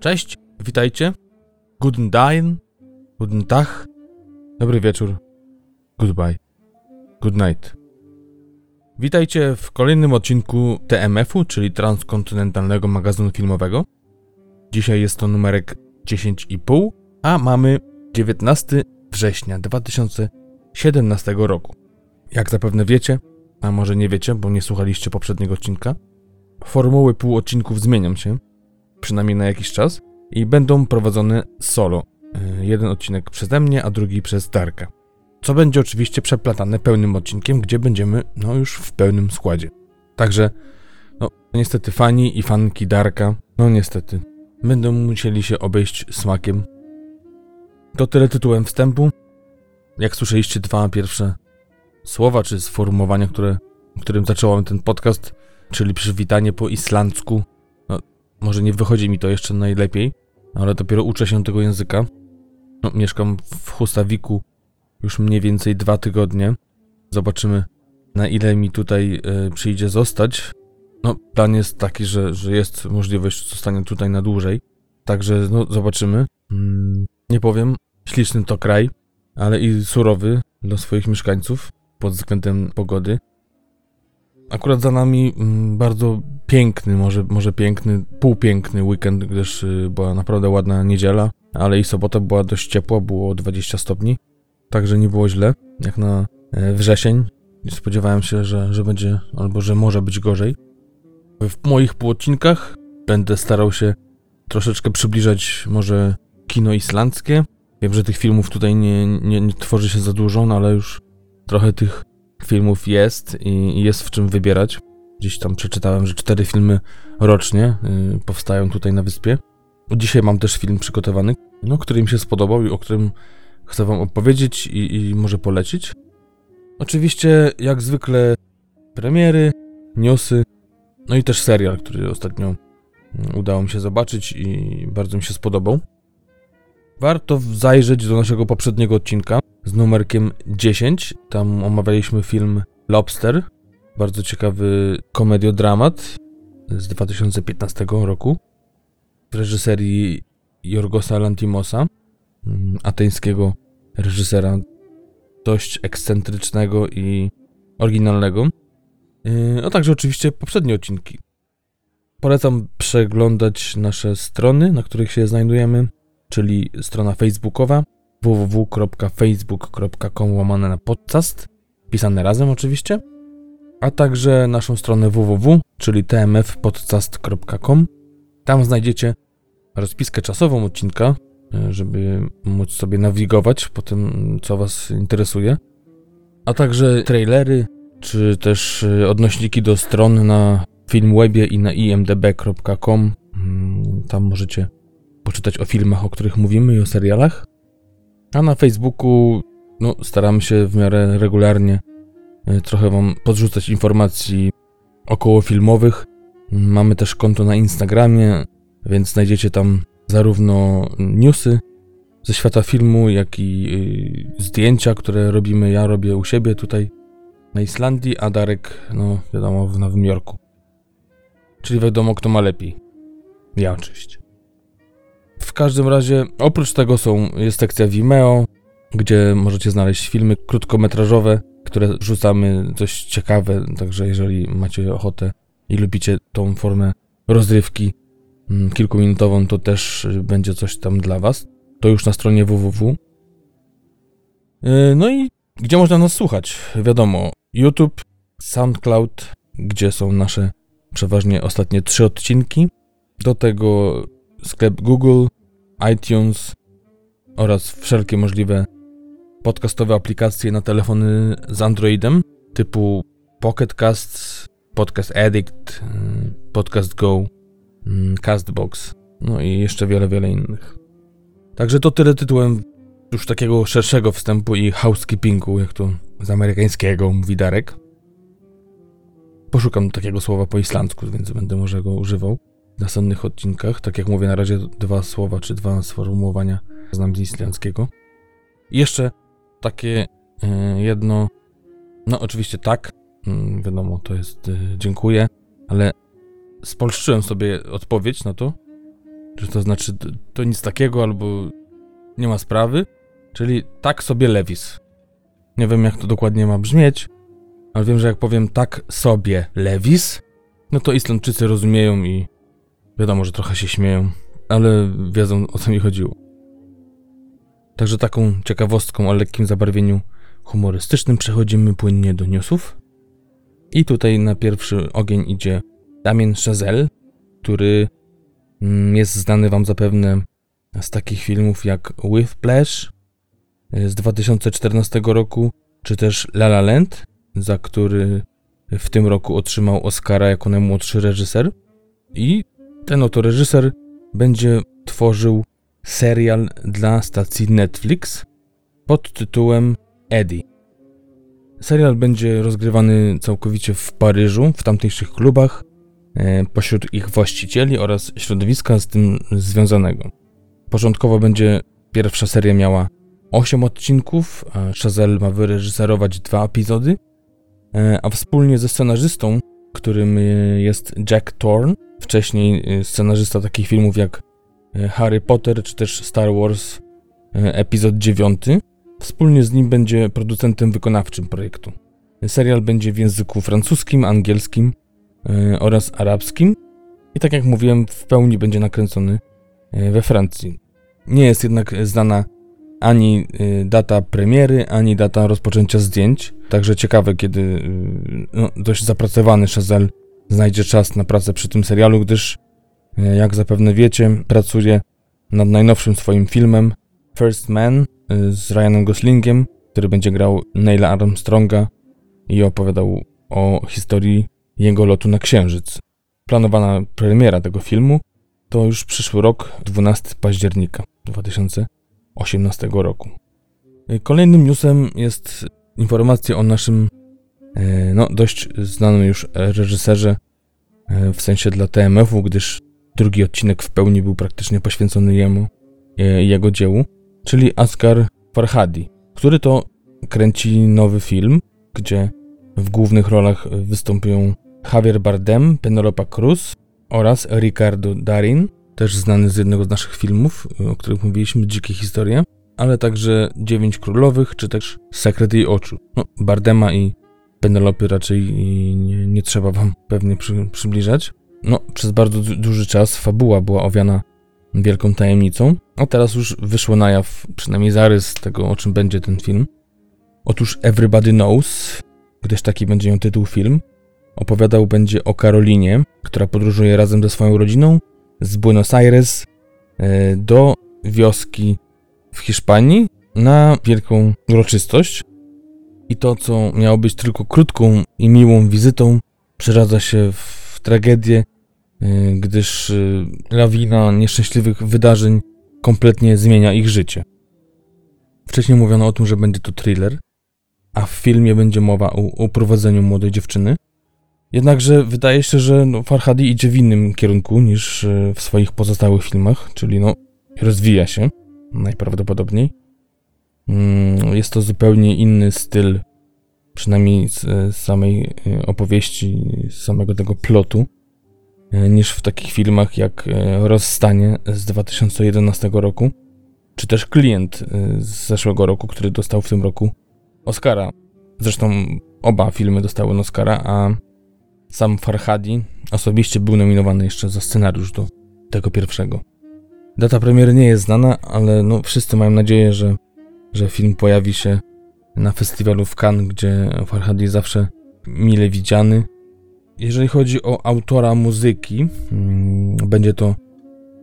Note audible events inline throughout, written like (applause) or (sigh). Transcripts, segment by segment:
Cześć, witajcie. Guten Dain, guten Tag, dobry wieczór, goodbye, good night. Witajcie w kolejnym odcinku TMF-u, czyli Transkontynentalnego Magazynu Filmowego. Dzisiaj jest to numerek 10,5, a mamy 19 września 2017 roku. Jak zapewne wiecie, a może nie wiecie, bo nie słuchaliście poprzedniego odcinka, formuły półodcinków zmienią się, przynajmniej na jakiś czas, i będą prowadzone solo. Y, Jeden odcinek przeze mnie, a drugi przez Darka. Co będzie oczywiście przeplatane pełnym odcinkiem, gdzie będziemy no już w pełnym składzie. Także, no niestety fani i fanki Darka, no niestety, będą musieli się obejść smakiem. To tyle tytułem wstępu. Jak słyszeliście dwa pierwsze słowa czy sformułowania, które, którym zacząłem ten podcast, czyli przywitanie po islandzku. Może nie wychodzi mi to jeszcze najlepiej, ale dopiero uczę się tego języka. No, mieszkam w Hustawiku już mniej więcej dwa tygodnie. Zobaczymy, na ile mi tutaj y, przyjdzie zostać. No, plan jest taki, że, że jest możliwość zostania tutaj na dłużej. Także, no, zobaczymy. Mm, nie powiem, śliczny to kraj, ale i surowy dla swoich mieszkańców pod względem pogody. Akurat za nami mm, bardzo piękny, może, może piękny, półpiękny weekend, gdyż y, była naprawdę ładna niedziela, ale i sobota była dość ciepła, było 20 stopni, także nie było źle, jak na e, wrzesień. Spodziewałem się, że, że będzie, albo że może być gorzej. W moich półodcinkach będę starał się troszeczkę przybliżać może kino islandzkie. Wiem, że tych filmów tutaj nie, nie, nie tworzy się za dużo, no ale już trochę tych filmów jest i, jest w czym wybierać. Gdzieś tam przeczytałem, że cztery filmy rocznie y, powstają tutaj na wyspie. Dzisiaj mam też film przygotowany, no, który mi się spodobał i o którym chcę wam opowiedzieć i, i może polecić. Oczywiście, jak zwykle, premiery, newsy, no i też serial, który ostatnio mm, udało mi się zobaczyć i bardzo mi się spodobał. Warto zajrzeć do naszego poprzedniego odcinka z numerkiem 10. Tam omawialiśmy film Lobster, bardzo ciekawy komediodramat z 2015 roku w reżyserii Jorgosa Lantimosa, mm, ateńskiego reżysera, dość ekscentrycznego i oryginalnego. Yy, A także oczywiście poprzednie odcinki. Polecam przeglądać nasze strony, na których się znajdujemy, czyli strona facebookowa www.facebook.com łamane na podcast, pisane razem oczywiście, a także naszą stronę www, czyli tmfpodcast.com. Tam znajdziecie rozpiskę czasową odcinka, żeby móc sobie nawigować po tym, co Was interesuje, a także trailery, czy też odnośniki do stron na Filmwebie i na imdb.com. Mm, Tam możecie poczytać o filmach, o których mówimy i o serialach. A na Facebooku no, staramy się w miarę regularnie e, trochę Wam podrzucać informacji około filmowych. Mamy też konto na Instagramie, więc znajdziecie tam zarówno newsy ze świata filmu, jak i y, zdjęcia, które robimy. Ja robię u siebie tutaj na Islandii, a Darek, no wiadomo, w Nowym Jorku. Czyli wiadomo, kto ma lepiej. Ja oczywiście. W każdym razie, oprócz tego są, jest sekcja Vimeo, gdzie możecie znaleźć filmy krótkometrażowe, które wrzucamy coś ciekawe, także jeżeli macie ochotę i lubicie tą formę rozrywki mm, kilkuminutową, to też będzie coś tam dla was. To już na stronie www. Yy, No i gdzie można nas słuchać? Wiadomo, YouTube, SoundCloud, gdzie są nasze przeważnie ostatnie trzy odcinki. Do tego sklep Google, iTunes oraz wszelkie możliwe podcastowe aplikacje na telefony z Androidem typu Pocket Casts, Podcast Addict, Podcast Go, Castbox, no i jeszcze wiele, wiele innych. Także to tyle tytułem już takiego szerszego wstępu i housekeepingu, jak to z amerykańskiego mówi Darek. Poszukam takiego słowa po islandzku, więc będę może go używał w następnych odcinkach. Tak jak mówię, na razie dwa słowa czy dwa sformułowania znam z islandzkiego. I jeszcze takie y, jedno, no oczywiście tak, y, wiadomo, to jest y, dziękuję, ale spolszczyłem sobie odpowiedź na to Czy to znaczy to nic takiego, albo nie ma sprawy. Czyli tak sobie Lewis. Nie wiem, jak to dokładnie ma brzmieć, ale wiem, że jak powiem tak sobie Lewis, no to Islandczycy rozumieją i wiadomo, że trochę się śmieją, ale wiedzą o co mi chodziło. Także taką ciekawostką o lekkim zabarwieniu humorystycznym przechodzimy płynnie do newsów. I tutaj na pierwszy ogień idzie Damien Chazelle, który mm, jest znany wam zapewne z takich filmów jak Whiplash e, z 2014 roku, czy też La La Land, za który w tym roku otrzymał Oscara jako najmłodszy reżyser. I ten oto reżyser będzie tworzył serial dla stacji Netflix pod tytułem Eddie. Serial będzie rozgrywany całkowicie w Paryżu, w tamtejszych klubach, e, pośród ich właścicieli oraz środowiska z tym związanego. Początkowo będzie pierwsza seria miała 8 odcinków, a Chazelle ma wyreżyserować dwa epizody, e, a wspólnie ze scenarzystą, którym e, jest Jack Thorne, wcześniej e, scenarzysta takich filmów jak Harry Potter czy też Star Wars epizod 9, wspólnie z nim będzie producentem wykonawczym projektu. Serial będzie w języku francuskim, angielskim oraz arabskim i tak jak mówiłem, w pełni będzie nakręcony we Francji. Nie jest jednak znana ani y, data premiery, ani data rozpoczęcia zdjęć. Także ciekawe, kiedy y, no, dość zapracowany Chazelle znajdzie czas na pracę przy tym serialu, gdyż, y, jak zapewne wiecie, pracuje nad najnowszym swoim filmem First Man z Ryanem Goslingiem, który będzie grał Neila Armstronga i opowiadał o historii jego lotu na Księżyc. Planowana premiera tego filmu to już przyszły rok, 12 października 2018 roku. Kolejnym newsem jest informacja o naszym e, no, dość znanym już reżyserze, e, w sensie dla TMF-u, gdyż drugi odcinek w pełni był praktycznie poświęcony jemu e, i jego dziełu, czyli Asghar Farhadi, który to kręci nowy film, gdzie w głównych rolach wystąpią Javier Bardem, Penelope Cruz oraz Ricardo Darin, też znany z jednego z naszych filmów, o których mówiliśmy, Dzikie Historie, ale także Dziewięć Królowych, czy też Sekret jej oczu. No, Bardema i Penelopy raczej nie, nie trzeba wam pewnie przy, przybliżać. No, przez bardzo du duży czas fabuła była owiana wielką tajemnicą, a teraz już wyszło na jaw przynajmniej zarys tego, o czym będzie ten film. Otóż Everybody Knows, gdyż taki będzie ją tytuł film, opowiadał będzie o Karolinie, która podróżuje razem ze swoją rodziną z Buenos Aires e, do wioski w Hiszpanii na wielką uroczystość. I to, co miało być tylko krótką i miłą wizytą, przeradza się w tragedię, e, gdyż e, lawina nieszczęśliwych wydarzeń kompletnie zmienia ich życie. Wcześniej mówiono o tym, że będzie to thriller, a w filmie będzie mowa o uprowadzeniu młodej dziewczyny, Jednakże wydaje się, że no, Farhadi idzie w innym kierunku niż e, w swoich pozostałych filmach, czyli no, rozwija się najprawdopodobniej. Mm, jest to zupełnie inny styl, przynajmniej z, z samej e, opowieści, z samego tego plotu, e, niż w takich filmach jak Rozstanie z 2011 roku, czy też Klient z zeszłego roku, który dostał w tym roku Oscara. Zresztą oba filmy dostały Oscara, a sam Farhadi osobiście był nominowany jeszcze za scenariusz do tego pierwszego. Data premiery nie jest znana, ale no, wszyscy mają nadzieję, że, że film pojawi się na festiwalu w Cannes, gdzie Farhadi zawsze mile widziany. Jeżeli chodzi o autora muzyki, hmm, będzie to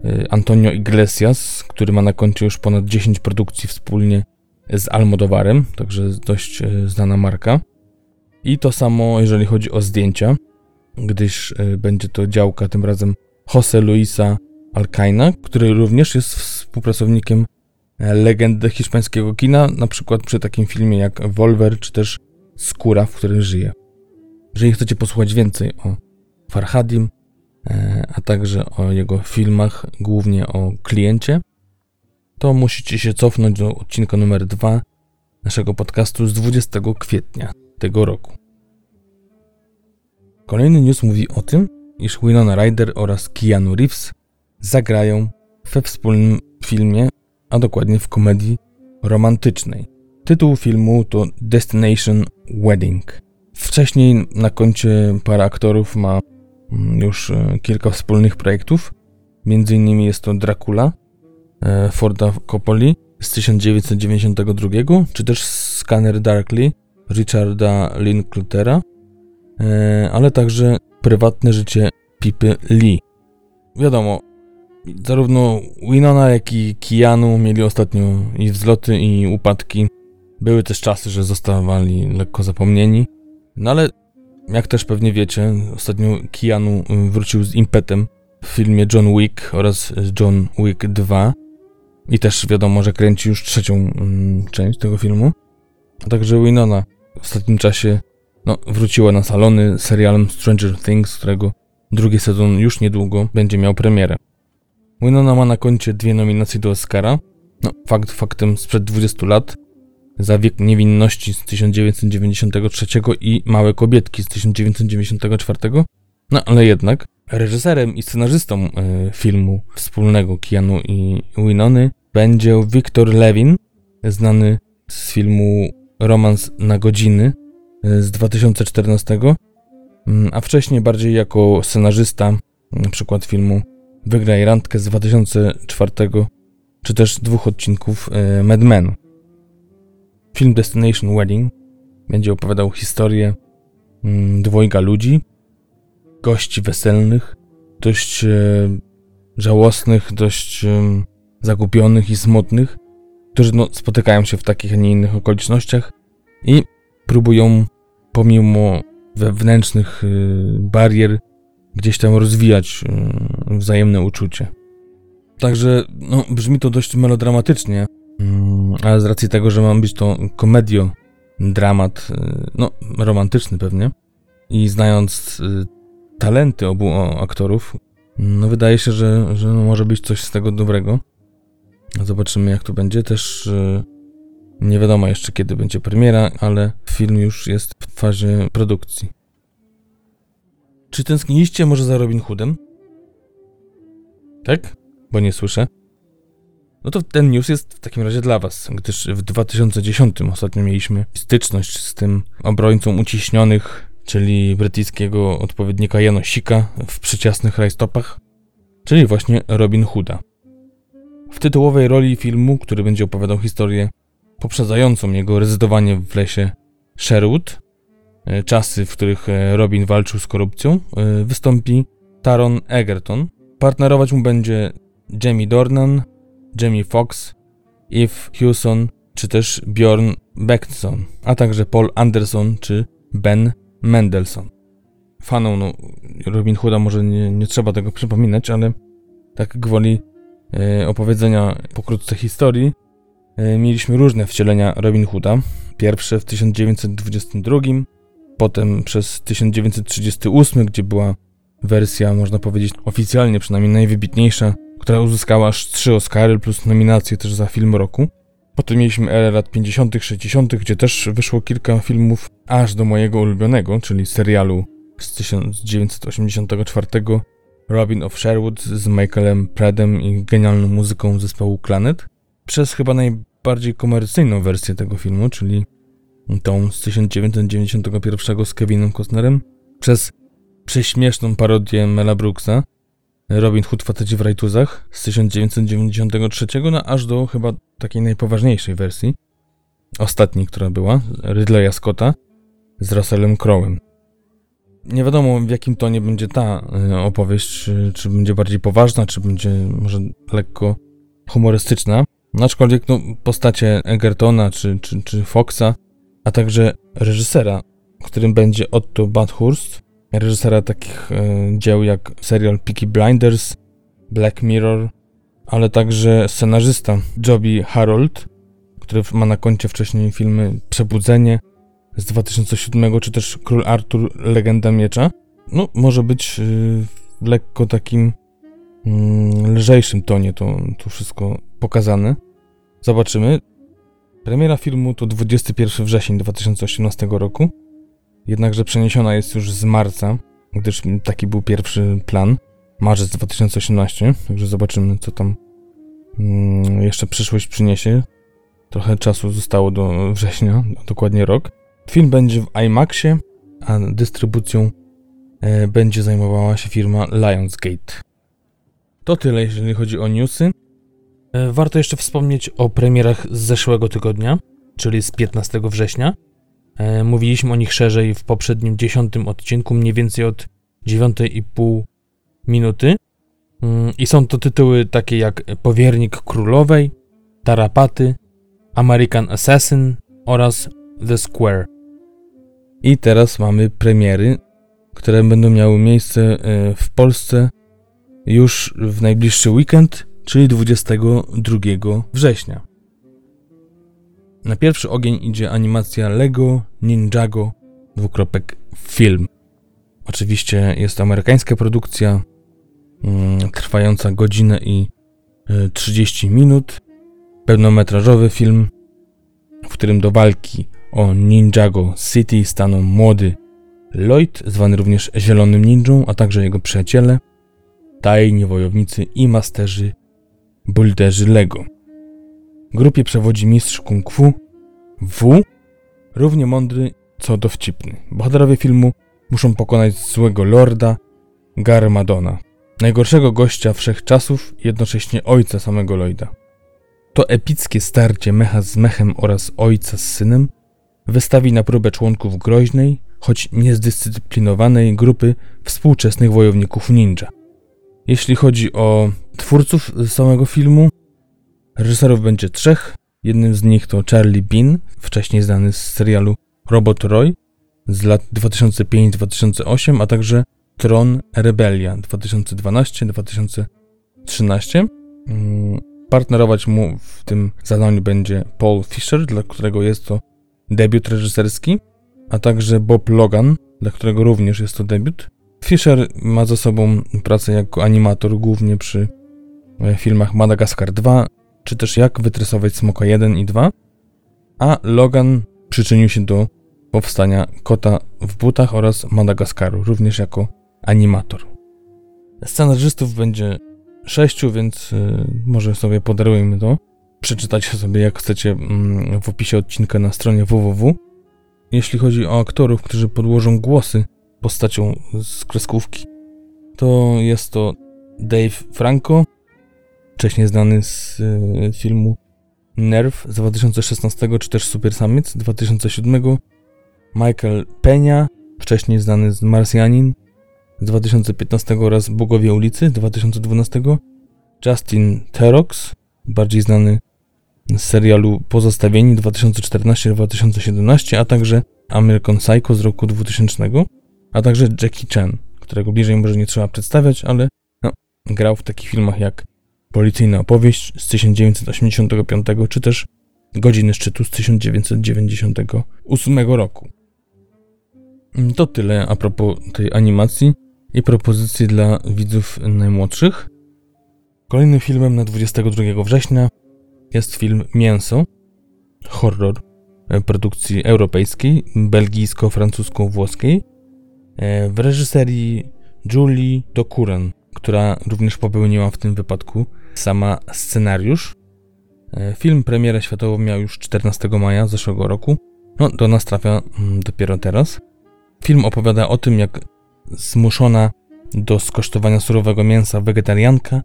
y, Antonio Iglesias, który ma na koncie już ponad 10 produkcji wspólnie z Almodovarem, także dość y, znana marka. I to samo, jeżeli chodzi o zdjęcia gdyż e, będzie to działka tym razem Jose Luisa Alcaina, który również jest współpracownikiem legendy hiszpańskiego kina, na przykład przy takim filmie jak Wolver, czy też Skóra, w którym żyje. Jeżeli chcecie posłuchać więcej o Farhadim, e, a także o jego filmach, głównie o kliencie, to musicie się cofnąć do odcinka numer 2 naszego podcastu z 20 kwietnia tego roku. Kolejny news mówi o tym, iż Winona Ryder oraz Keanu Reeves zagrają we wspólnym filmie, a dokładnie w komedii romantycznej. Tytuł filmu to Destination Wedding. Wcześniej na koncie para aktorów ma mm, już e, kilka wspólnych projektów. Między innymi jest to Dracula e, Forda Coppoli z 1992, czy też Scanner Darkly Richarda Linklatera, e, ale także prywatne życie Pipy Lee. Wiadomo, zarówno Winona, jak i Keanu mieli ostatnio i wzloty, i upadki. Były też czasy, że zostawali lekko zapomnieni. No ale, jak też pewnie wiecie, ostatnio Keanu wrócił z impetem w filmie John Wick oraz John Wick 2. I też wiadomo, że kręci już trzecią mm, część tego filmu. A także Winona w ostatnim czasie no, wróciła na salony serialem Stranger Things, którego drugi sezon już niedługo będzie miał premierę. Winona ma na koncie dwie nominacje do Oscara. No, fakt faktem sprzed 20 lat. Za wiek niewinności z 1993 i Małe kobietki z 1994. No, ale jednak reżyserem i scenarzystą y, filmu wspólnego Keanu i Winony będzie Victor Levin, znany z filmu Romans na godziny y, z 2014, mm, a wcześniej bardziej jako scenarzysta, na przykład filmu Wygraj randkę z 2004, czy też dwóch odcinków y, Mad Men. Film Destination Wedding będzie opowiadał historię mm, dwojga ludzi, gości weselnych, dość e, żałosnych, dość e, zagubionych i smutnych, którzy no, spotykają się w takich, a nie innych okolicznościach i próbują pomimo wewnętrznych e, barier gdzieś tam rozwijać e, wzajemne uczucie. Także no, brzmi to dość melodramatycznie, mm, ale z racji tego, że mam być to komedio, dramat, e, no romantyczny pewnie i znając talenty obu aktorów, no wydaje się, że, że no może być coś z tego dobrego. Zobaczymy jak to będzie. Też nie wiadomo jeszcze kiedy będzie premiera, ale film już jest w fazie produkcji. Czy tęskniliście może za Robin Hoodem? Tak? Bo nie słyszę. No to ten news jest w takim razie dla Was, gdyż w 2010 ostatnio mieliśmy styczność z tym obrońcą uciśnionych czyli brytyjskiego odpowiednika Janosika w przyciasnych rajstopach, czyli właśnie Robin Hooda. W tytułowej roli filmu, który będzie opowiadał historię poprzedzającą jego rezydowanie w lesie Sherwood, czasy, w których e, Robin walczył z korupcją, e, wystąpi Taron Egerton. Partnerować mu będzie Jamie Dornan, Jamie Foxx, Eve Hewson czy też Bjorn Beckson, a także Paul Anderson czy Ben Mendelssohn. Faną no, Robin Hooda może nie, nie trzeba tego przypominać, ale tak gwoli e, opowiedzenia pokrótce historii, e, mieliśmy różne wcielenia Robin Hooda. Pierwsze w 1922, potem przez 1938, gdzie była wersja, można powiedzieć, oficjalnie przynajmniej najwybitniejsza, która uzyskała aż trzy Oscary plus nominacje też za film roku. Potem mieliśmy erę lat 50., 60., gdzie też wyszło kilka filmów, aż do mojego ulubionego, czyli serialu z 1984 Robin of Sherwood z Michaelem Pradem i genialną muzyką zespołu Planet, przez chyba najbardziej komercyjną wersję tego filmu, czyli tą z 1991 z Kevinem Costnerem, przez prześmieszną parodię Mela Brooksa, Robin Hood Faceci w rajtuzach z 1993, no aż do chyba takiej najpoważniejszej wersji, ostatniej, która była, Ridleya Scotta z Russellem Crowem. Nie wiadomo w jakim tonie będzie ta e, opowieść, czy, czy będzie bardziej poważna, czy będzie może lekko humorystyczna. No, aczkolwiek no, postacie Egertona czy, czy, czy Foxa, a także reżysera, którym będzie Otto Bathurst, reżysera takich e, dzieł jak serial Peaky Blinders, Black Mirror, ale także scenarzysta Joby Harold, który ma na koncie wcześniej filmy Przebudzenie z 2007, czy też Król Artur Legenda Miecza. No, może być y, w lekko takim mm, lżejszym tonie to, to wszystko pokazane. Zobaczymy. Premiera filmu to 21 wrzesień 2018 roku, jednakże przeniesiona jest już z marca, gdyż taki był pierwszy plan marzec 2018, także zobaczymy, co tam Mm, jeszcze przyszłość przyniesie. Trochę czasu zostało do września, dokładnie rok. Film będzie w IMAXie, a dystrybucją e, będzie zajmowała się firma Lionsgate. To tyle, jeżeli chodzi o newsy. E, warto jeszcze wspomnieć o premierach z zeszłego tygodnia, czyli z 15 września. E, mówiliśmy o nich szerzej w poprzednim dziesiątym odcinku, mniej więcej od 9,5 minuty. Mm, I są to tytuły takie jak Powiernik Królowej, Tarapaty, American Assassin oraz The Square. I teraz mamy premiery, które będą miały miejsce e, w Polsce już w najbliższy weekend, czyli 22 września. Na pierwszy ogień idzie animacja Lego Ninjago dwukropek film. Oczywiście jest to amerykańska produkcja, mm, trwająca godzinę i 30 e, minut. Pełnometrażowy film, w którym do walki o Ninjago City staną młody Lloyd, zwany również Zielonym Ninją, a także jego przyjaciele, tajni wojownicy i masterzy bulderzy Lego. Grupie przewodzi mistrz kung fu W, równie mądry co dowcipny. Bohaterowie filmu muszą pokonać złego lorda Garmadona, najgorszego gościa wszechczasów i jednocześnie ojca samego Lloyda. To epickie starcie mecha z mechem oraz ojca z synem wystawi na próbę członków groźnej, choć niezdyscyplinowanej grupy współczesnych wojowników ninja. Jeśli chodzi o twórców samego filmu, reżyserów będzie trzech. Jednym z nich to Charlie Bean, wcześniej znany z serialu Robot Roy z lat 2005-2008, a także Tron Rebelia 2012-2013. Mm, partnerować mu w tym zadaniu będzie Paul Fisher, dla którego jest to debiut reżyserski, a także Bob Logan, dla którego również jest to debiut. Fisher ma za sobą pracę jako animator głównie przy e, filmach Madagaskar 2, czy też Jak wytresować Smoka 1 i 2, a Logan przyczynił się do powstania Kota w butach oraz Madagaskaru, również jako animator. Scenarzystów będzie sześciu, więc y, może sobie podarujmy to. Przeczytajcie sobie, jak chcecie, mm, w opisie odcinka na stronie www. Jeśli chodzi o aktorów, którzy podłożą głosy postacią z kreskówki, to jest to Dave Franco, wcześniej znany z y, filmu Nerv z 2016, czy też Super Summit z 2007, Michael Peña, wcześniej znany z Marsjanin z 2015 oraz Bogowie ulicy z 2012, Justin Therox, bardziej znany z serialu Pozostawieni 2014-2017, a także American Psycho z roku 2000, a także Jackie Chan, którego bliżej może nie trzeba przedstawiać, ale no, grał w takich filmach jak Policyjna opowieść z 1985, czy też Godziny szczytu z 1998 roku. To tyle a propos tej animacji i propozycji dla widzów najmłodszych. Kolejnym filmem na 22 września jest film Mięso, horror e, produkcji europejskiej, belgijsko-francusko-włoskiej, w reżyserii Julie Dokuran, która również popełniła w tym wypadku sama scenariusz. E, film premierę światową miał już 14 maja zeszłego roku. No, do nas trafia mm, dopiero teraz. Film opowiada o tym, jak zmuszona do skosztowania surowego mięsa wegetarianka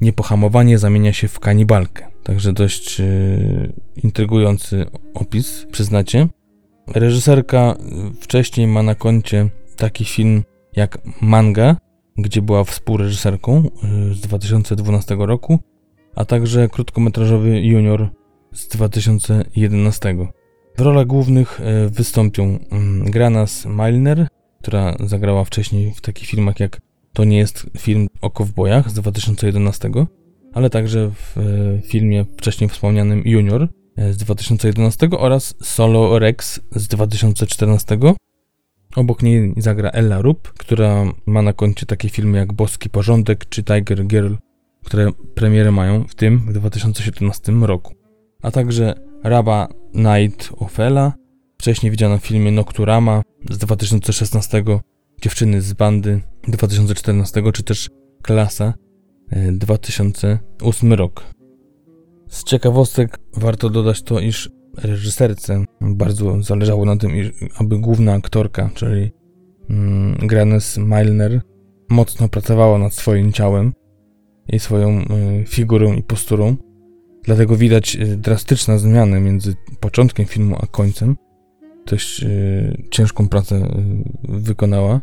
niepohamowanie zamienia się w kanibalkę. Także dość yy, intrygujący opis, przyznacie. Reżyserka wcześniej ma na koncie taki film jak Manga, gdzie była współreżyserką yy, z 2012 roku, a także krótkometrażowy Junior z 2011. W rolach głównych e, wystąpią mm, Granas Milner, która zagrała wcześniej w takich filmach jak To nie jest film o kowbojach z 2011, ale także w e, filmie wcześniej wspomnianym Junior z 2011 oraz Solo Rex z 2014. Obok niej zagra Ella Rupp, która ma na koncie takie filmy jak Boski Porządek czy Tiger Girl, które premiery mają w tym w 2017 roku. A także Raba Night Ofela, wcześniej widziana w filmie Nocturama z 2016, Dziewczyny z bandy 2014, czy też Klasa 2008 e, rok. Z ciekawostek warto dodać to, iż reżyserce bardzo zależało na tym, aby główna aktorka, czyli mm, Granes Milner, mocno pracowała nad swoim ciałem i swoją y, figurą i posturą. Dlatego widać y, drastyczne zmiany między początkiem filmu a końcem. Dość y, ciężką pracę wykonała.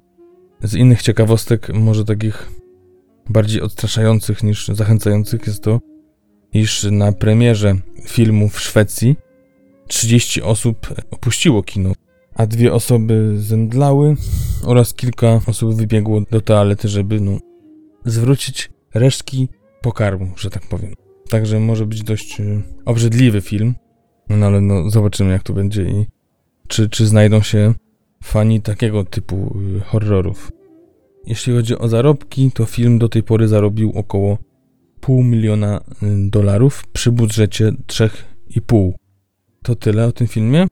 Z innych ciekawostek, może takich bardziej odstraszających niż zachęcających, jest to, iż na premierze filmu w Szwecji 30 osób opuściło kino, a dwie osoby zemdlały oraz kilka osób wybiegło do toalety, żeby no, zwrócić resztki pokarmu, że tak powiem. Także może być dość y, obrzydliwy film, no ale no, zobaczymy jak to będzie i czy, czy znajdą się fani takiego typu y, horrorów. Jeśli chodzi o zarobki, to film do tej pory zarobił około pół miliona y, dolarów przy budżecie 3,5. To tyle o tym filmie.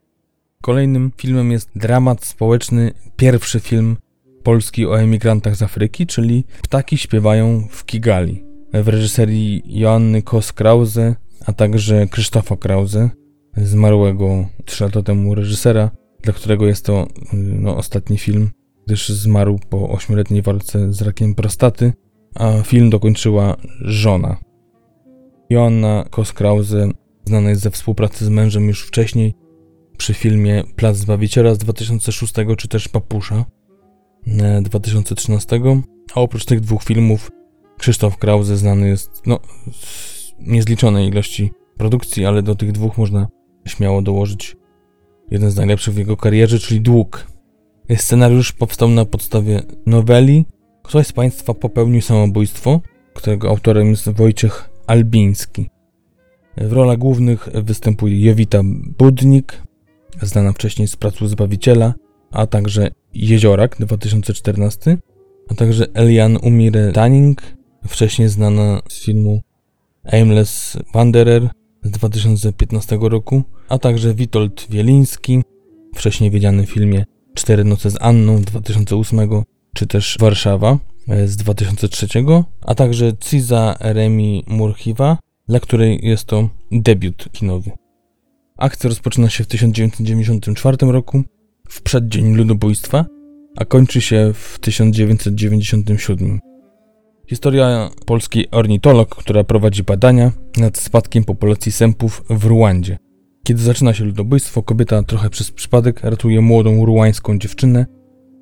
Kolejnym filmem jest dramat społeczny, pierwszy film polski o emigrantach z Afryki, czyli Ptaki śpiewają w Kigali. W reżyserii Joanny Kos-Krause, a także Krzysztofa Krause, zmarłego 3 lata temu reżysera, dla którego jest to y, no, ostatni film, gdyż zmarł po 8-letniej walce z rakiem prostaty, a film dokończyła żona. Joanna Kos-Krause znana jest ze współpracy z mężem już wcześniej, przy filmie Plac Zbawiciela z 2006 czy też Papusza 2013. E, a oprócz tych dwóch filmów Krzysztof Krause znany jest no, z niezliczonej ilości produkcji, ale do tych dwóch można śmiało dołożyć jeden z najlepszych w jego karierze, czyli Dług. Scenariusz powstał na podstawie noweli Ktoś z Państwa popełnił samobójstwo, którego autorem jest Wojciech Albiński. W rolach głównych występuje Jowita Budnik, znana wcześniej z Pracu Zbawiciela, a także Jeziorak 2014, a także Elian Umire Tanning, wcześniej znana z filmu Aimless Wanderer z 2015 roku, a także Witold Wieliński, wcześniej wiedziany w filmie Cztery noce z Anną 2008, czy też Warszawa e, z 2003, a także Ciza Remi Murchiwa, dla której jest to debiut kinowy. Akcja rozpoczyna się w 1994 roku, w przeddzień ludobójstwa, a kończy się w 1997. Historia polskiej ornitolog, która prowadzi badania nad spadkiem populacji sępów w Ruandzie. Kiedy zaczyna się ludobójstwo, kobieta trochę przez przypadek ratuje młodą ruańską dziewczynę,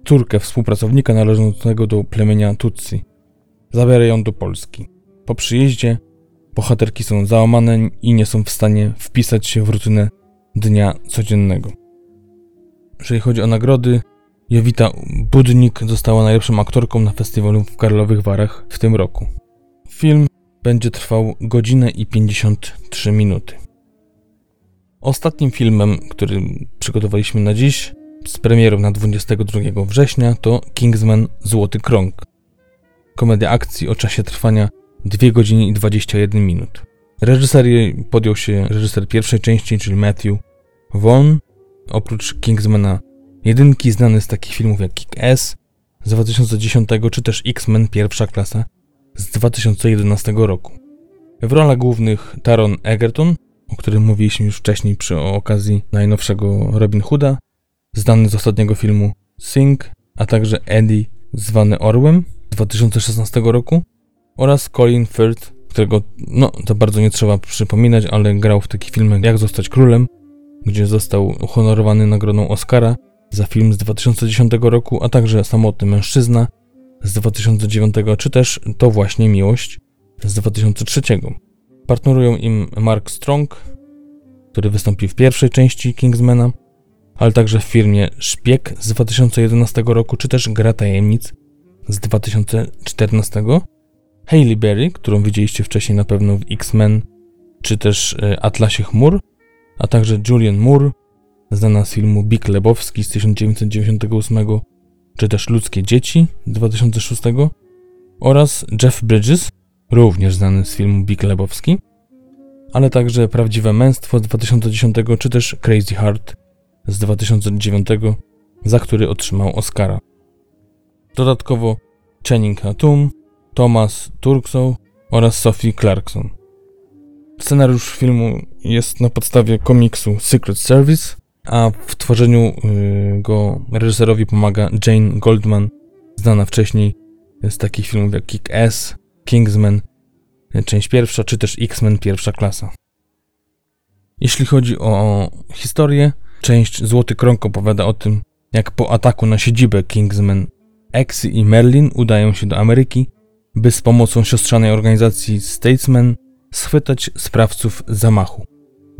córkę współpracownika należącego do plemienia Tutsi. Zabiera ją do Polski. Po przyjeździe bohaterki są załamane i nie są w stanie wpisać się w rutynę dnia codziennego. Jeżeli chodzi o nagrody, Jowita Budnik została najlepszą aktorką na festiwalu w Karlowych Warach w tym roku. Film będzie trwał godzinę i 53 minuty. Ostatnim filmem, który przygotowaliśmy na dziś, z premierą na 22 września, to Kingsman Złoty Krąg. Komedia akcji o czasie trwania 2 godziny i 21 minut. Reżyserii podjął się reżyser pierwszej części, czyli Matthew Vaughn. Oprócz Kingsmana jedynki znany z takich filmów jak Kick-Ass z 2010 czy też X-Men pierwsza klasa z 2011 roku. W rolach głównych Taron Egerton, o którym mówiliśmy już wcześniej przy okazji najnowszego Robin Hooda, znany z ostatniego filmu Sing, a także Eddie zwany Orłem z 2016 roku oraz Colin Firth, którego no to bardzo nie trzeba przypominać, ale grał w takich filmach Jak zostać królem, gdzie został uhonorowany nagrodą Oscara za film z 2010 roku, a także Samotny mężczyzna z 2009, czy też To właśnie miłość z 2003. Partnerują im Mark Strong, który wystąpił w pierwszej części Kingsmana, ale także w filmie Szpieg z 2011 roku, czy też Gra Tajemnic z 2014. Hailey Berry, którą widzieliście wcześniej na pewno w X-Men, czy też e, Atlasie Chmur, a także Julian Moore, znana z filmu Big Lebowski z 1998, czy też Ludzkie Dzieci z 2006, oraz Jeff Bridges, również znany z filmu Big Lebowski, ale także Prawdziwe Męstwo z 2010, czy też Crazy Heart z 2009, za który otrzymał Oscara. Dodatkowo Channing Tatum, Thomas Turksow oraz Sophie Clarkson. Scenariusz filmu jest na podstawie komiksu Secret Service, a w tworzeniu y, go reżyserowi pomaga Jane Goldman, znana wcześniej z takich filmów jak Kick-Ass, Kingsman, część pierwsza, czy też X-Men pierwsza klasa. Jeśli chodzi o historię, część Złoty Krąg opowiada o tym, jak po ataku na siedzibę Kingsman, Exy i Merlin udają się do Ameryki, by z pomocą siostrzanej organizacji Statesman schwytać sprawców zamachu.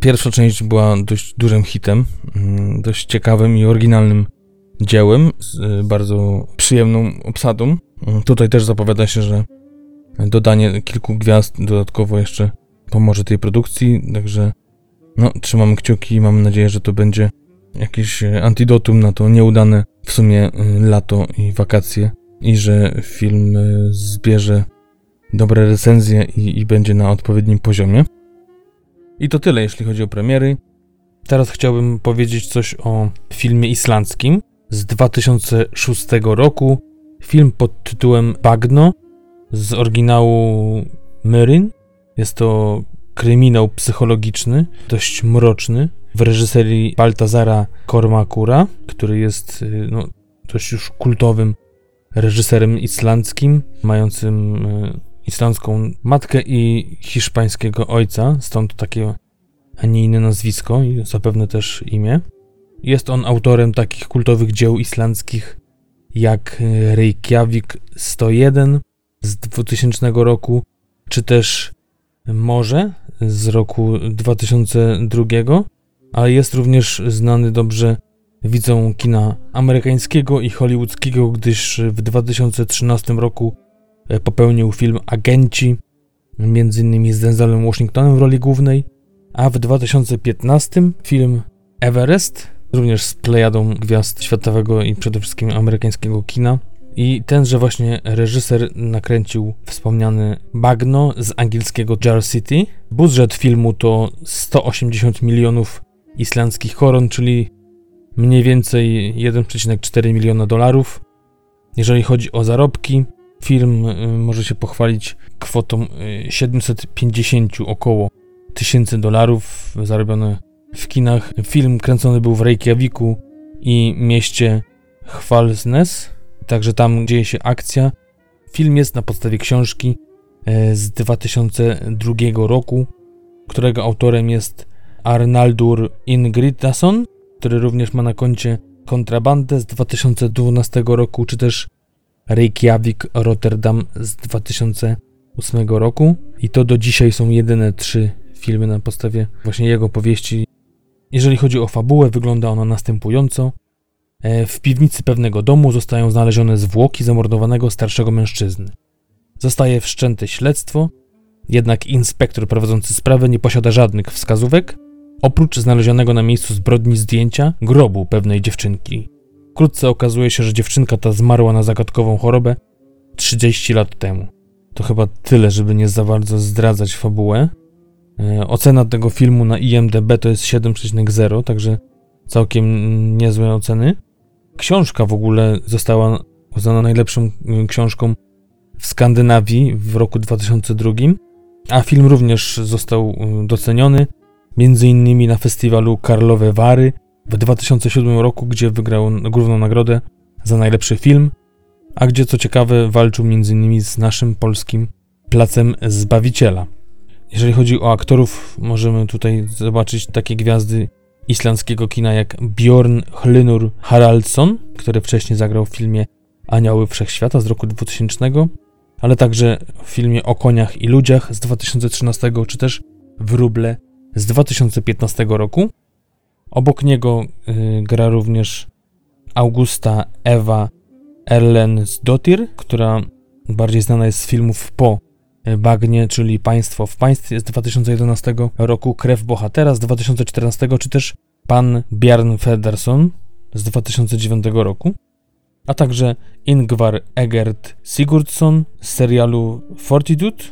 Pierwsza część była dość dużym hitem, mm, dość ciekawym i oryginalnym dziełem z y, bardzo przyjemną obsadą. Mm, tutaj też zapowiada się, że dodanie kilku gwiazd dodatkowo jeszcze pomoże tej produkcji, także no, trzymamy kciuki i mam nadzieję, że to będzie jakieś antidotum na to nieudane w sumie y, lato i wakacje i że film zbierze dobre recenzje i, i będzie na odpowiednim poziomie. I to tyle, jeśli chodzi o premiery. Teraz chciałbym powiedzieć coś o filmie islandzkim z 2006 roku. Film pod tytułem Bagno z oryginału Myrin. Jest to kryminał psychologiczny, dość mroczny, w reżyserii Baltazara Kormakura, który jest y, no, dość już kultowym reżyserem islandzkim, mającym y, islandzką matkę i hiszpańskiego ojca, stąd takie, a nie inne nazwisko i zapewne też imię. Jest on autorem takich kultowych dzieł islandzkich jak Reykjavik 101 z 2000 roku, czy też Morze z roku 2002, ale jest również znany dobrze widzom kina amerykańskiego i hollywoodzkiego, gdyż w 2013 roku E, popełnił film Agenci, m.in. z Denzelem Washingtonem w roli głównej, a w 2015 film Everest, również z plejadą gwiazd światowego i przede wszystkim amerykańskiego kina. I tenże właśnie reżyser nakręcił wspomniany Bagno z angielskiego Jar City. Budżet filmu to 180 milionów islandzkich koron, czyli mniej więcej 1,4 miliona dolarów. Jeżeli chodzi o zarobki, Film y, może się pochwalić kwotą 750 y, około tysięcy dolarów zarobione w kinach. Film kręcony był w Reykjaviku i mieście Hvalsnes, także tam dzieje się akcja. Film jest na podstawie książki y, z 2002 roku, którego autorem jest Arnaldur Ingridason, który również ma na koncie kontrabandę z 2012 roku, czy też Reykjavik, Rotterdam z 2008 roku i to do dzisiaj są jedyne trzy filmy na podstawie właśnie jego powieści. Jeżeli chodzi o fabułę, wygląda ona następująco. E, w piwnicy pewnego domu zostają znalezione zwłoki zamordowanego starszego mężczyzny. Zostaje wszczęte śledztwo, jednak inspektor prowadzący sprawę nie posiada żadnych wskazówek, oprócz znalezionego na miejscu zbrodni zdjęcia grobu pewnej dziewczynki, Wkrótce okazuje się, że dziewczynka ta zmarła na zagadkową chorobę 30 lat temu. To chyba tyle, żeby nie za bardzo zdradzać fabułę. E, ocena tego filmu na IMDb to jest 7,0, także całkiem niezłe oceny. Książka w ogóle została uznana najlepszą y, książką w Skandynawii w roku 2002, a film również został y, doceniony, między innymi na festiwalu Karlowe Wary w 2007 roku, gdzie wygrał główną nagrodę za najlepszy film, a gdzie co ciekawe walczył m.in. z naszym polskim Placem Zbawiciela. Jeżeli chodzi o aktorów, możemy tutaj zobaczyć takie gwiazdy islandzkiego kina jak Bjorn Hlynur Haraldsson, który wcześniej zagrał w filmie Anioły Wszechświata z roku 2000, ale także w filmie O koniach i ludziach z 2013, czy też Wróble z 2015 roku. Obok niego y, gra również Augusta Ewa Erlensdottir, która bardziej znana jest z filmów po y, Bagnie, czyli Państwo w Państwie z 2011 roku, Krew Bohatera z 2014, czy też Pan Bjarn Federson z 2009 roku, a także Ingvar Egert Sigurdsson z serialu Fortitude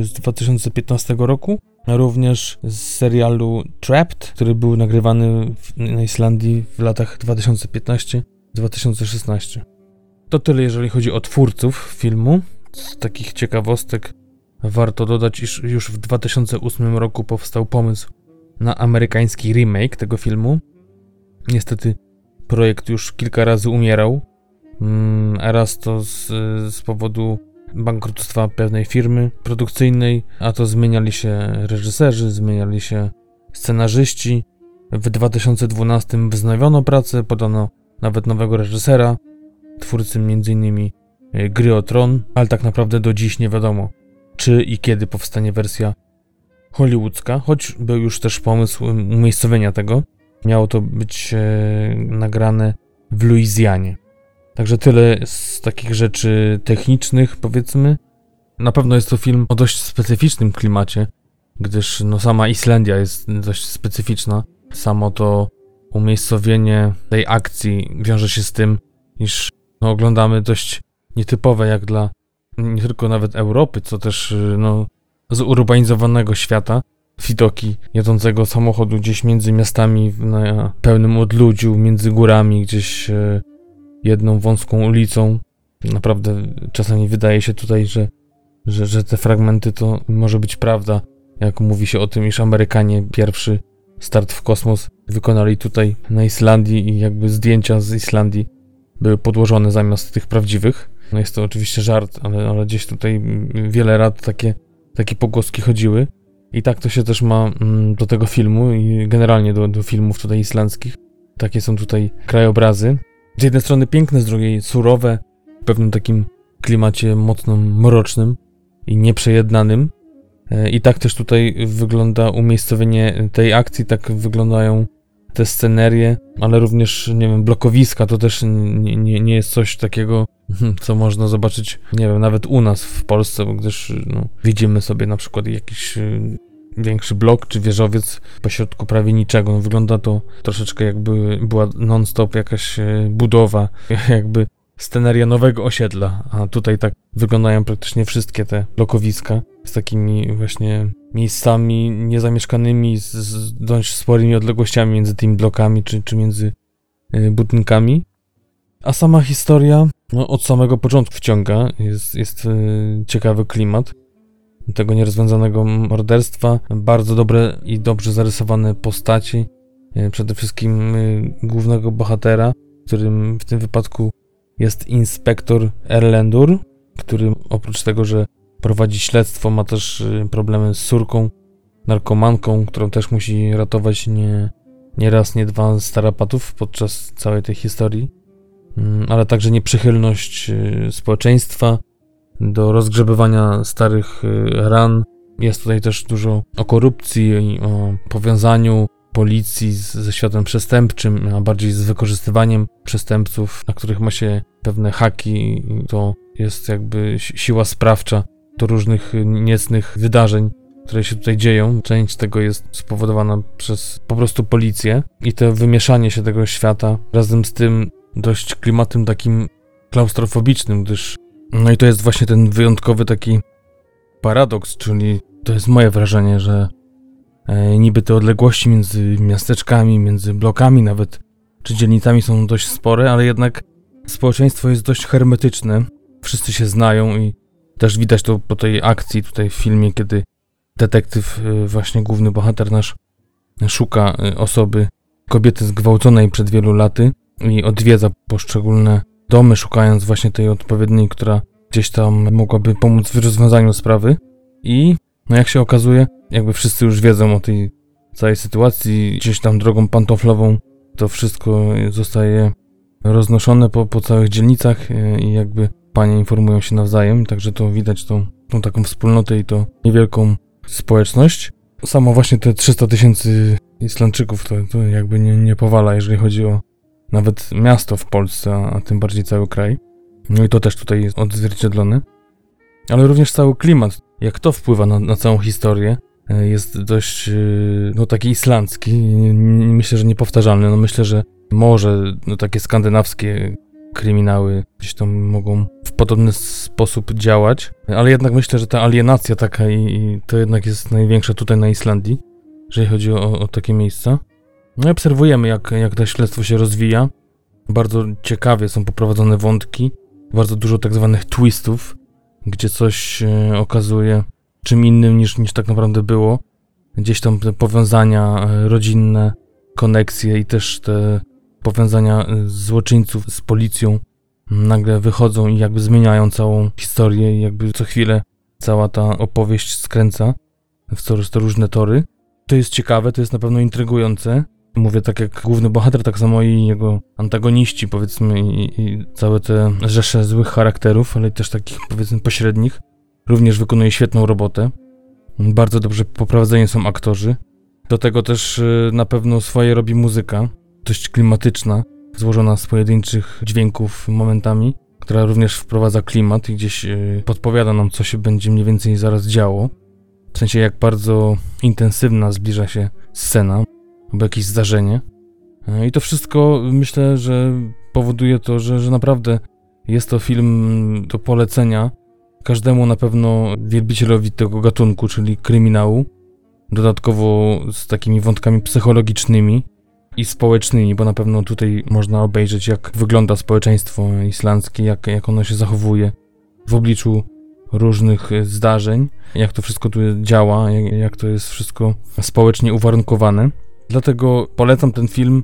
y, z 2015 roku, również z serialu Trapped, który był nagrywany w, na Islandii w latach 2015-2016. To tyle, jeżeli chodzi o twórców filmu. Z takich ciekawostek Warto dodać, iż już w 2008 roku powstał pomysł na amerykański remake tego filmu. Niestety projekt już kilka razy umierał. Mm, raz to z, z powodu bankructwa pewnej firmy produkcyjnej, a to zmieniali się reżyserzy, zmieniali się scenarzyści. W 2012 wznowiono pracę, podano nawet nowego reżysera, twórcy m.in. E, gry o Tron, ale tak naprawdę do dziś nie wiadomo, czy i kiedy powstanie wersja hollywoodzka, choć był już też pomysł umiejscowienia tego. Miało to być e, nagrane w Luizjanie. Także tyle z takich rzeczy technicznych, powiedzmy. Na pewno jest to film o dość specyficznym klimacie, gdyż no, sama Islandia jest dość specyficzna. Samo to umiejscowienie tej akcji wiąże się z tym, iż no, oglądamy dość nietypowe jak dla nie tylko nawet Europy, co też no, zurbanizowanego świata. Widoki jadącego samochodu gdzieś między miastami na pełnym odludziu, między górami, gdzieś e, jedną wąską ulicą. Naprawdę czasami wydaje się tutaj, że, że, że te fragmenty to może być prawda, jak mówi się o tym, iż Amerykanie pierwszy start w kosmos wykonali tutaj na Islandii i jakby zdjęcia z Islandii były podłożone zamiast tych prawdziwych. No jest to oczywiście żart, ale, ale gdzieś tutaj wiele lat takie, takie pogłoski chodziły. I tak to się też ma mm, do tego filmu i generalnie do, do filmów tutaj islandzkich. Takie są tutaj krajobrazy. Z jednej strony piękne, z drugiej surowe, w pewnym takim klimacie mocno mrocznym i nieprzejednanym. E, I tak też tutaj wygląda umiejscowienie tej akcji, tak wyglądają te scenerie, ale również, nie wiem, blokowiska to też nie, nie, nie jest coś takiego, co można zobaczyć, nie wiem, nawet u nas w Polsce, gdyż no, widzimy sobie na przykład jakiś większy blok czy wieżowiec pośrodku prawie niczego. No, wygląda to troszeczkę jakby była non-stop jakaś y, budowa, (laughs) jakby sceneria nowego osiedla, a tutaj tak wyglądają praktycznie wszystkie te blokowiska z takimi właśnie miejscami niezamieszkanymi z, z dość sporymi odległościami między tymi blokami czy, czy między y, budynkami. A sama historia no, od samego początku wciąga, jest, jest y, ciekawy klimat tego nierozwiązanego morderstwa, bardzo dobre i dobrze zarysowane postaci, y, przede wszystkim głównego bohatera, którym w tym wypadku jest inspektor Erlendur, który oprócz tego, że prowadzi śledztwo, ma też y, problemy z córką, narkomanką, którą też musi ratować nie, nie raz, nie dwa starapatów podczas całej tej historii, mm, ale także nieprzychylność społeczeństwa do rozgrzebywania starych y, ran. Jest tutaj też dużo o korupcji o powiązaniu policji z, ze światem przestępczym, a bardziej z wykorzystywaniem przestępców, na których ma się pewne haki. To jest jakby siła sprawcza do różnych niecnych wydarzeń, które się tutaj dzieją. Część tego jest spowodowana przez po prostu policję i to wymieszanie się tego świata razem z tym dość klimatem takim klaustrofobicznym, gdyż no i to jest właśnie ten wyjątkowy taki paradoks, czyli to jest moje wrażenie, że e, niby te odległości między miasteczkami, między blokami nawet, czy dzielnicami są dość spore, ale jednak społeczeństwo jest dość hermetyczne. Wszyscy się znają i też widać to po tej akcji tutaj w filmie, kiedy detektyw, y, właśnie główny bohater nasz, szuka y, osoby, kobiety zgwałconej przed wielu laty i odwiedza poszczególne domy, szukając właśnie tej odpowiedniej, która gdzieś tam mogłaby pomóc w rozwiązaniu sprawy. I no jak się okazuje, jakby wszyscy już wiedzą o tej całej sytuacji, gdzieś tam drogą pantoflową to wszystko zostaje roznoszone po, po całych dzielnicach y, i jakby panie informują się nawzajem, także to widać tą, tą taką wspólnotę i to niewielką społeczność. Samo właśnie te 300 tysięcy Islandczyków to, to jakby nie, nie powala, jeżeli chodzi o nawet miasto w Polsce, a, tym bardziej cały kraj. No i to też tutaj jest odzwierciedlone. Ale również cały klimat, jak to wpływa na, na całą historię, e, jest dość, e, no taki islandzki. Myślę, że niepowtarzalny. No myślę, że może no, takie skandynawskie kryminały gdzieś tam mogą w podobny sposób działać, ale jednak myślę, że ta alienacja taka i, i to jednak jest największa tutaj na Islandii, jeżeli chodzi o, o takie miejsca. No i obserwujemy, jak, jak to śledztwo się rozwija. Bardzo ciekawie są poprowadzone wątki, bardzo dużo tak zwanych twistów, gdzie coś się okazuje czym innym niż, niż tak naprawdę było. Gdzieś tam te powiązania e, rodzinne, koneksje i też te powiązania e, złoczyńców z policją nagle wychodzą i jakby zmieniają całą historię i jakby co chwilę cała ta opowieść skręca w coraz to różne tory. To jest ciekawe, to jest na pewno intrygujące. Mówię tak jak główny bohater, tak samo i jego antagoniści, powiedzmy, i, i całe te rzesze złych charakterów, ale też takich, powiedzmy, pośrednich, również wykonuje świetną robotę. Bardzo dobrze poprowadzeni są aktorzy. Do tego też y, na pewno swoje robi muzyka, dość klimatyczna, złożona z pojedynczych dźwięków momentami, która również wprowadza klimat i gdzieś y, podpowiada nam, co się będzie mniej więcej zaraz działo. W sensie, jak bardzo intensywna zbliża się scena albo jakieś zdarzenie. E, I to wszystko myślę, że powoduje to, że, że naprawdę jest to film do polecenia każdemu na pewno wielbicielowi tego gatunku, czyli kryminału. Dodatkowo z takimi wątkami psychologicznymi i społecznymi, bo na pewno tutaj można obejrzeć, jak wygląda społeczeństwo islandzkie, jak, jak ono się zachowuje w obliczu różnych zdarzeń, jak to wszystko tu działa, jak, jak to jest wszystko społecznie uwarunkowane. Dlatego polecam ten film.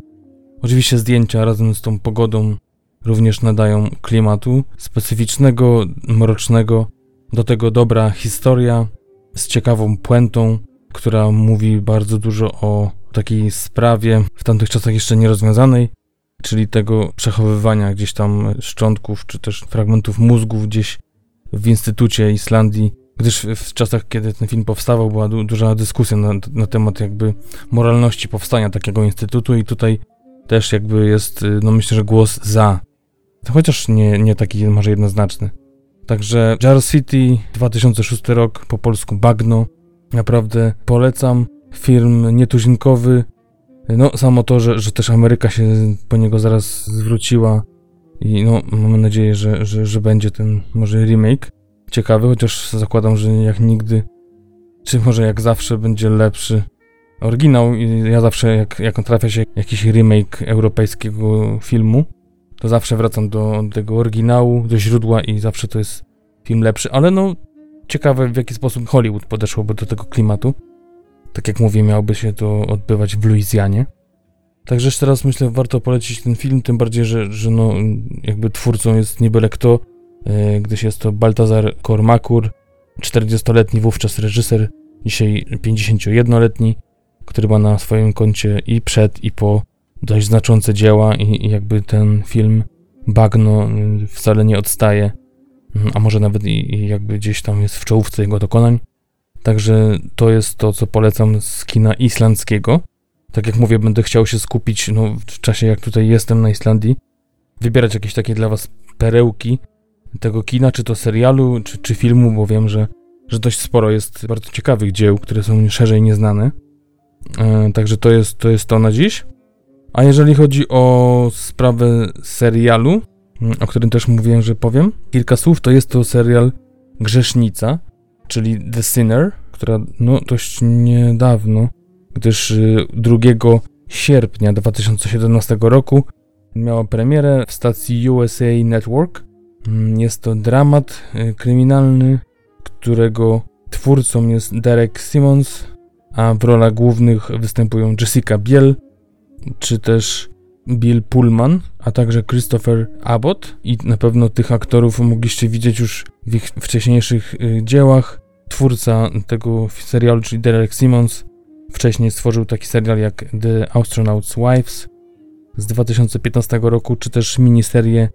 Oczywiście zdjęcia razem z tą pogodą również nadają klimatu specyficznego, mrocznego. Do tego dobra historia z ciekawą puentą, która mówi bardzo dużo o takiej sprawie w tamtych czasach jeszcze nierozwiązanej, czyli tego przechowywania gdzieś tam szczątków czy też fragmentów mózgów gdzieś w Instytucie Islandii gdyż w czasach, kiedy ten film powstawał, była du duża dyskusja na, na, temat jakby moralności powstania takiego instytutu i tutaj też jakby jest, y, no myślę, że głos za, chociaż nie, nie taki może jednoznaczny. Także Jar City, 2006 rok, po polsku Bagno, naprawdę polecam. Film nietuzinkowy, no samo to, że, że też Ameryka się po niego zaraz zwróciła i no mamy nadzieję, że, że, że będzie ten może remake ciekawy, chociaż zakładam, że jak nigdy, czy może jak zawsze będzie lepszy oryginał i ja zawsze jak, jak trafia się jakiś remake europejskiego filmu, to zawsze wracam do, do tego oryginału, do źródła i zawsze to jest film lepszy, ale no ciekawe w jaki sposób Hollywood podeszłoby do tego klimatu. Tak jak mówię, miałoby się to odbywać w Luizjanie. Także jeszcze raz myślę, warto polecić ten film, tym bardziej, że, że no, jakby twórcą jest nie byle kto, gdyż jest to Baltazar Kormakur, 40-letni wówczas reżyser, dzisiaj 51-letni, który ma na swoim koncie i przed, i po dość znaczące dzieła i, jakby ten film Bagno y, wcale nie odstaje, mm, a może nawet i, i jakby gdzieś tam jest w czołówce jego dokonań. Także to jest to, co polecam z kina islandzkiego. Tak jak mówię, będę chciał się skupić no, w czasie, jak tutaj jestem na Islandii, wybierać jakieś takie dla Was perełki, tego kina, czy to serialu, czy, czy filmu, bo wiem, że, że dość sporo jest bardzo ciekawych dzieł, które są szerzej nieznane. E, także to jest, to jest to na dziś. A jeżeli chodzi o sprawę serialu, mm, o którym też mówiłem, że powiem kilka słów, to jest to serial Grzesznica, czyli The Sinner, która no dość niedawno, gdyż 2 y, sierpnia 2017 roku miała premierę w stacji USA Network jest to dramat y, kryminalny, którego twórcą jest Derek Simmons, a w rolach głównych występują Jessica Biel, czy też Bill Pullman, a także Christopher Abbott i na pewno tych aktorów mogliście widzieć już w ich wcześniejszych y, dziełach. Twórca tego serialu, czyli Derek Simmons, wcześniej stworzył taki serial jak The Astronaut's Wives z 2015 roku, czy też miniserię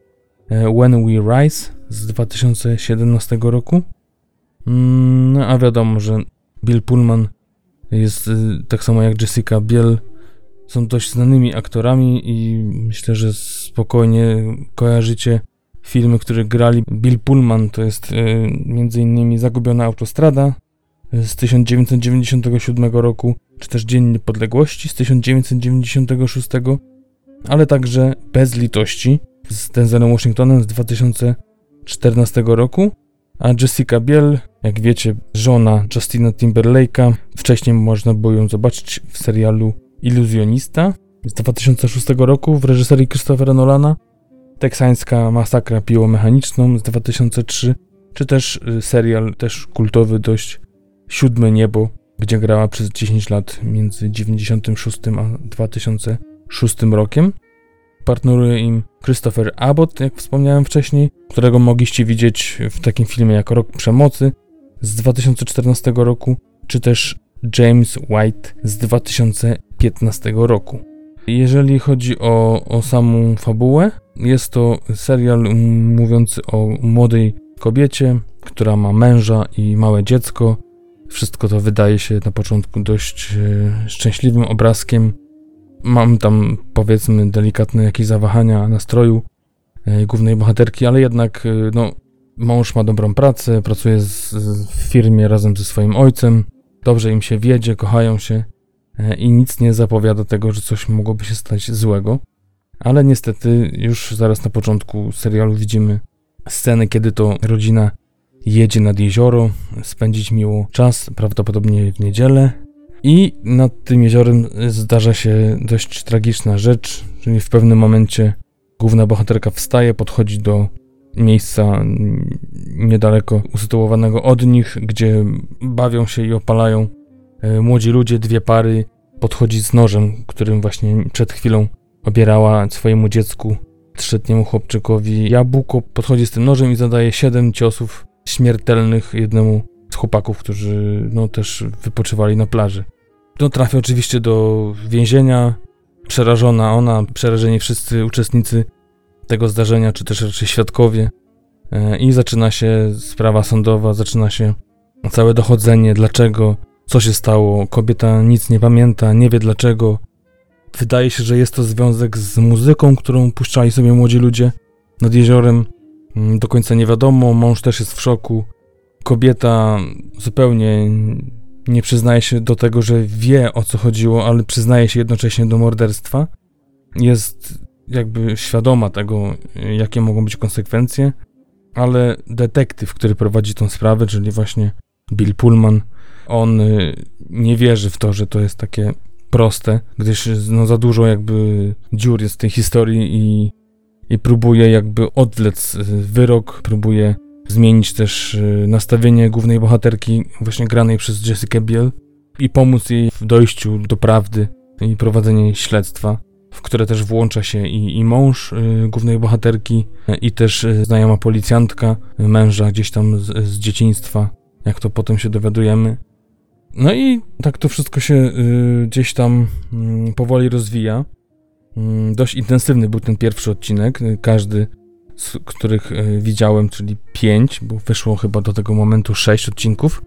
When We Rise z 2017 roku. Mm, no a wiadomo, że Bill Pullman jest y, tak samo jak Jessica Biel są dość znanymi aktorami i myślę, że spokojnie kojarzycie filmy, które grali. Bill Pullman to jest y, m.in. Zagubiona Autostrada z 1997 roku, czy też Dzień Niepodległości z 1996, ale także Bez Litości z Denzelem Washingtonem z 2014 roku, a Jessica Biel, jak wiecie, żona Justina Timberlake'a, wcześniej można było ją zobaczyć w serialu Iluzjonista z 2006 roku w reżyserii Christophera Nolana, teksańska masakra piłomechaniczną z 2003, czy też y, serial też kultowy dość Siódme Niebo, gdzie grała przez 10 lat między 96 a 2006 rokiem. Partneruje im Christopher Abbott, jak wspomniałem wcześniej, którego mogliście widzieć w takim filmie jak Rok Przemocy z 2014 roku, czy też James White z 2015 roku. Jeżeli chodzi o, o samą fabułę, jest to serial mówiący o młodej kobiecie, która ma męża i małe dziecko. Wszystko to wydaje się na początku dość e, szczęśliwym obrazkiem. Mam tam powiedzmy delikatne jakieś zawahania nastroju e, głównej bohaterki, ale jednak e, no, mąż ma dobrą pracę, pracuje z, w firmie razem ze swoim ojcem, dobrze im się wiedzie, kochają się i nic nie zapowiada tego, że coś mogłoby się stać złego. Ale niestety już zaraz na początku serialu widzimy sceny, kiedy to rodzina jedzie nad jezioro, spędzić miło czas, prawdopodobnie w niedzielę. I nad tym jeziorem zdarza się dość tragiczna rzecz, czyli w pewnym momencie główna bohaterka wstaje, podchodzi do miejsca niedaleko usytuowanego od nich, gdzie bawią się i opalają e, młodzi ludzie, dwie pary. Podchodzi z nożem, którym właśnie przed chwilą obierała swojemu dziecku, trzyletniemu chłopczykowi jabłko, podchodzi z tym nożem i zadaje siedem ciosów śmiertelnych jednemu chłopaków, którzy no, też wypoczywali na plaży. No, trafia oczywiście do więzienia, przerażona ona, przerażeni wszyscy uczestnicy tego zdarzenia, czy też raczej świadkowie. E, I zaczyna się sprawa sądowa, zaczyna się całe dochodzenie, dlaczego, co się stało. Kobieta nic nie pamięta, nie wie dlaczego. Wydaje się, że jest to związek z muzyką, którą puszczali sobie młodzi ludzie nad jeziorem. Mm, do końca nie wiadomo, mąż też jest w szoku. Kobieta zupełnie nie przyznaje się do tego, że wie o co chodziło, ale przyznaje się jednocześnie do morderstwa. Jest jakby świadoma tego, jakie mogą być konsekwencje, ale detektyw, który prowadzi tą sprawę, czyli właśnie Bill Pullman, on y, nie wierzy w to, że to jest takie proste, gdyż no, za dużo jakby dziur jest w tej historii i, i próbuje jakby odwlec y, wyrok, próbuje zmienić też y, nastawienie głównej bohaterki, właśnie granej przez Jessica Biel i pomóc jej w dojściu do prawdy i prowadzenie śledztwa, w które też włącza się i, i mąż y, głównej bohaterki, i też y, znajoma policjantka, męża gdzieś tam z, z dzieciństwa, jak to potem się dowiadujemy. No i tak to wszystko się y, gdzieś tam y, powoli rozwija. Y, dość intensywny był ten pierwszy odcinek. Każdy z których y, widziałem, czyli pięć, bo wyszło chyba do tego momentu sześć odcinków.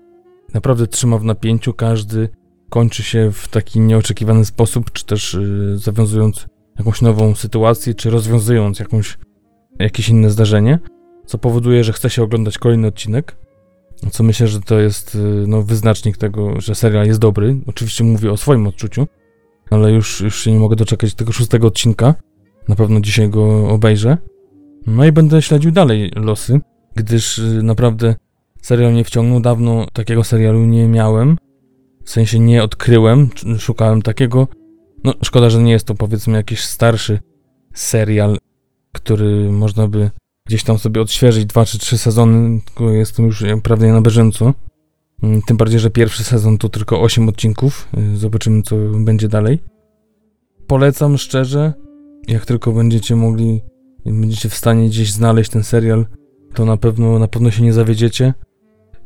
Naprawdę trzyma w napięciu. Każdy kończy się w taki nieoczekiwany sposób, czy też y, zawiązując jakąś nową sytuację, czy rozwiązując jakąś, jakieś inne zdarzenie, co powoduje, że chce się oglądać kolejny odcinek. Co myślę, że to jest y, no, wyznacznik tego, że serial jest dobry. Oczywiście mówię o swoim odczuciu, ale już, już nie mogę doczekać tego szóstego odcinka. Na pewno dzisiaj go obejrzę. No i będę śledził dalej losy, gdyż y, naprawdę serial mnie wciągnął. Dawno takiego serialu nie miałem. W sensie nie odkryłem, szukałem takiego. No, szkoda, że nie jest to powiedzmy jakiś starszy serial, który można by gdzieś tam sobie odświeżyć dwa czy trzy sezony, tylko jestem już prawie na bieżąco. Mm, tym bardziej, że pierwszy sezon to tylko 8 odcinków. Y, zobaczymy, co będzie dalej. Polecam szczerze, jak tylko będziecie mogli, będziecie w stanie gdzieś znaleźć ten serial, to na pewno, na pewno się nie zawiedziecie.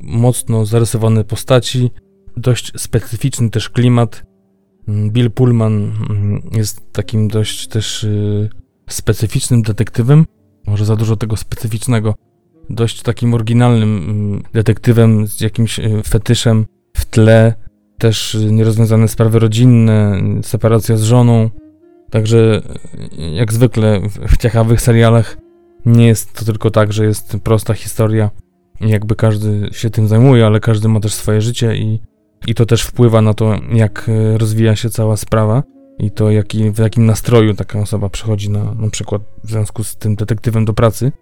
Mocno zarysowane postaci, dość specyficzny też klimat. Bill Pullman mm, jest takim dość też y, specyficznym detektywem może za dużo tego specyficznego, dość takim oryginalnym mm, detektywem z jakimś y, fetyszem w tle, też nierozwiązane sprawy rodzinne, separacja z żoną. Także y, jak zwykle w ciekawych serialach nie jest to tylko tak, że jest prosta historia i jakby każdy się tym zajmuje, ale każdy ma też swoje życie i, i to też wpływa na to, jak y, rozwija się cała sprawa i to jaki, w jakim nastroju taka osoba przychodzi na, na przykład w związku z tym detektywem do pracy.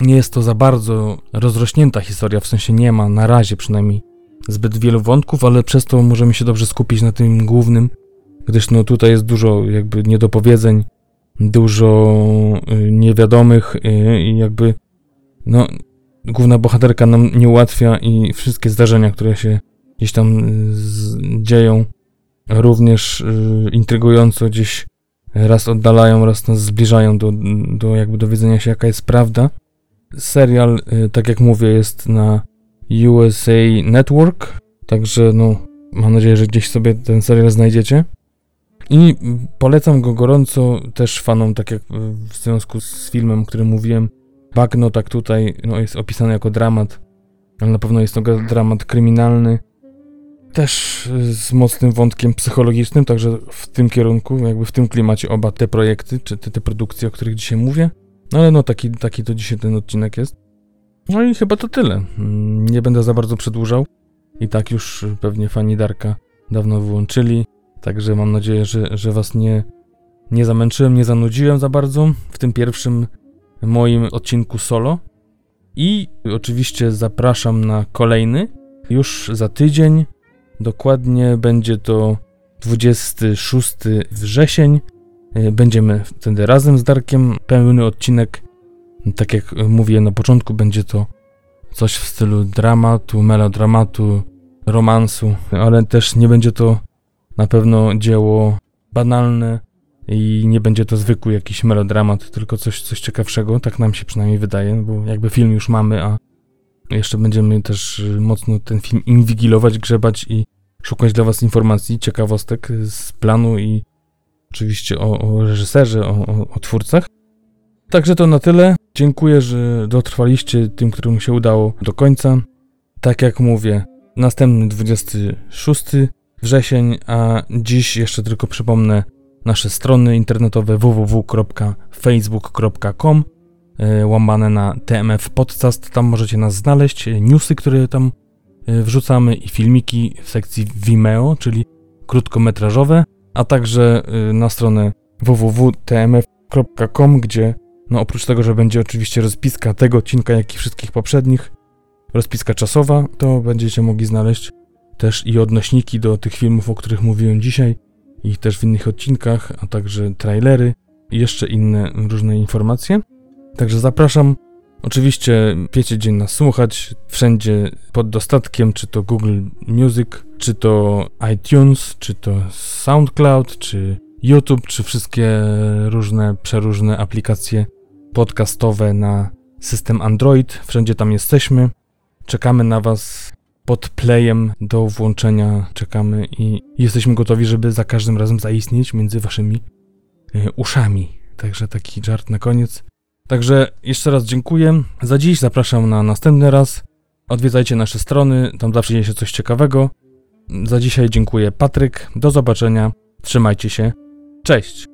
Nie jest to za bardzo rozrośnięta historia, w sensie nie ma na razie przynajmniej zbyt wielu wątków, ale przez to możemy się dobrze skupić na tym głównym, gdyż no tutaj jest dużo jakby niedopowiedzeń, dużo y, niewiadomych y, i jakby no główna bohaterka nam nie ułatwia i wszystkie zdarzenia, które się gdzieś tam z, dzieją. Również y, intrygująco gdzieś raz oddalają, raz nas zbliżają do, do jakby dowiedzenia się, jaka jest prawda. Serial, y, tak jak mówię, jest na USA Network, także no, mam nadzieję, że gdzieś sobie ten serial znajdziecie. I polecam go gorąco też fanom, tak jak w związku z filmem, o którym mówiłem. Bagno, tak tutaj no, jest opisany jako dramat, ale na pewno jest to dramat kryminalny. Też z mocnym wątkiem psychologicznym, także w tym kierunku, jakby w tym klimacie oba te projekty, czy te, te produkcje, o których dzisiaj mówię. No ale no taki, taki to dzisiaj ten odcinek jest. No i chyba to tyle. Nie będę za bardzo przedłużał. I tak już pewnie fani Darka dawno wyłączyli. Także mam nadzieję, że, że Was nie, nie zamęczyłem, nie zanudziłem za bardzo w tym pierwszym moim odcinku solo. I oczywiście zapraszam na kolejny już za tydzień. Dokładnie będzie to 26 wrzesień. Będziemy wtedy razem z Darkiem. Pełny odcinek, tak jak mówiłem na początku, będzie to coś w stylu dramatu, melodramatu, romansu, ale też nie będzie to na pewno dzieło banalne i nie będzie to zwykły jakiś melodramat, tylko coś, coś ciekawszego, tak nam się przynajmniej wydaje, bo jakby film już mamy, a jeszcze będziemy też mocno ten film inwigilować, grzebać i szukać dla Was informacji, ciekawostek z planu i oczywiście o, o reżyserze, o, o, o twórcach. Także to na tyle. Dziękuję, że dotrwaliście tym, którym się udało do końca. Tak jak mówię, następny 26 wrzesień, a dziś jeszcze tylko przypomnę nasze strony internetowe www.facebook.com e, łamane na TMF Podcast, tam możecie nas znaleźć, newsy, które tam e, wrzucamy i filmiki w sekcji Vimeo, czyli krótkometrażowe, a także e, na stronę www.tmf.com, gdzie no oprócz tego, że będzie oczywiście rozpiska tego odcinka, jak i wszystkich poprzednich, rozpiska czasowa, to będziecie mogli znaleźć też i odnośniki do tych filmów, o których mówiłem dzisiaj, i też w innych odcinkach, a także trailery i jeszcze inne różne informacje. Także zapraszam. Oczywiście wiecie, gdzie nas słuchać, wszędzie pod dostatkiem, czy to Google Music, czy to iTunes, czy to SoundCloud, czy YouTube, czy wszystkie różne, przeróżne aplikacje podcastowe na system Android. Wszędzie tam jesteśmy. Czekamy na Was pod playem do włączenia. Czekamy i jesteśmy gotowi, żeby za każdym razem zaistnieć między Waszymi e, uszami. Także taki żart na koniec. Także jeszcze raz dziękuję. Za dziś zapraszam na następny raz. Odwiedzajcie nasze strony, tam zawsze dzieje się coś ciekawego. Za dzisiaj dziękuję Patryk. Do zobaczenia. Trzymajcie się. Cześć.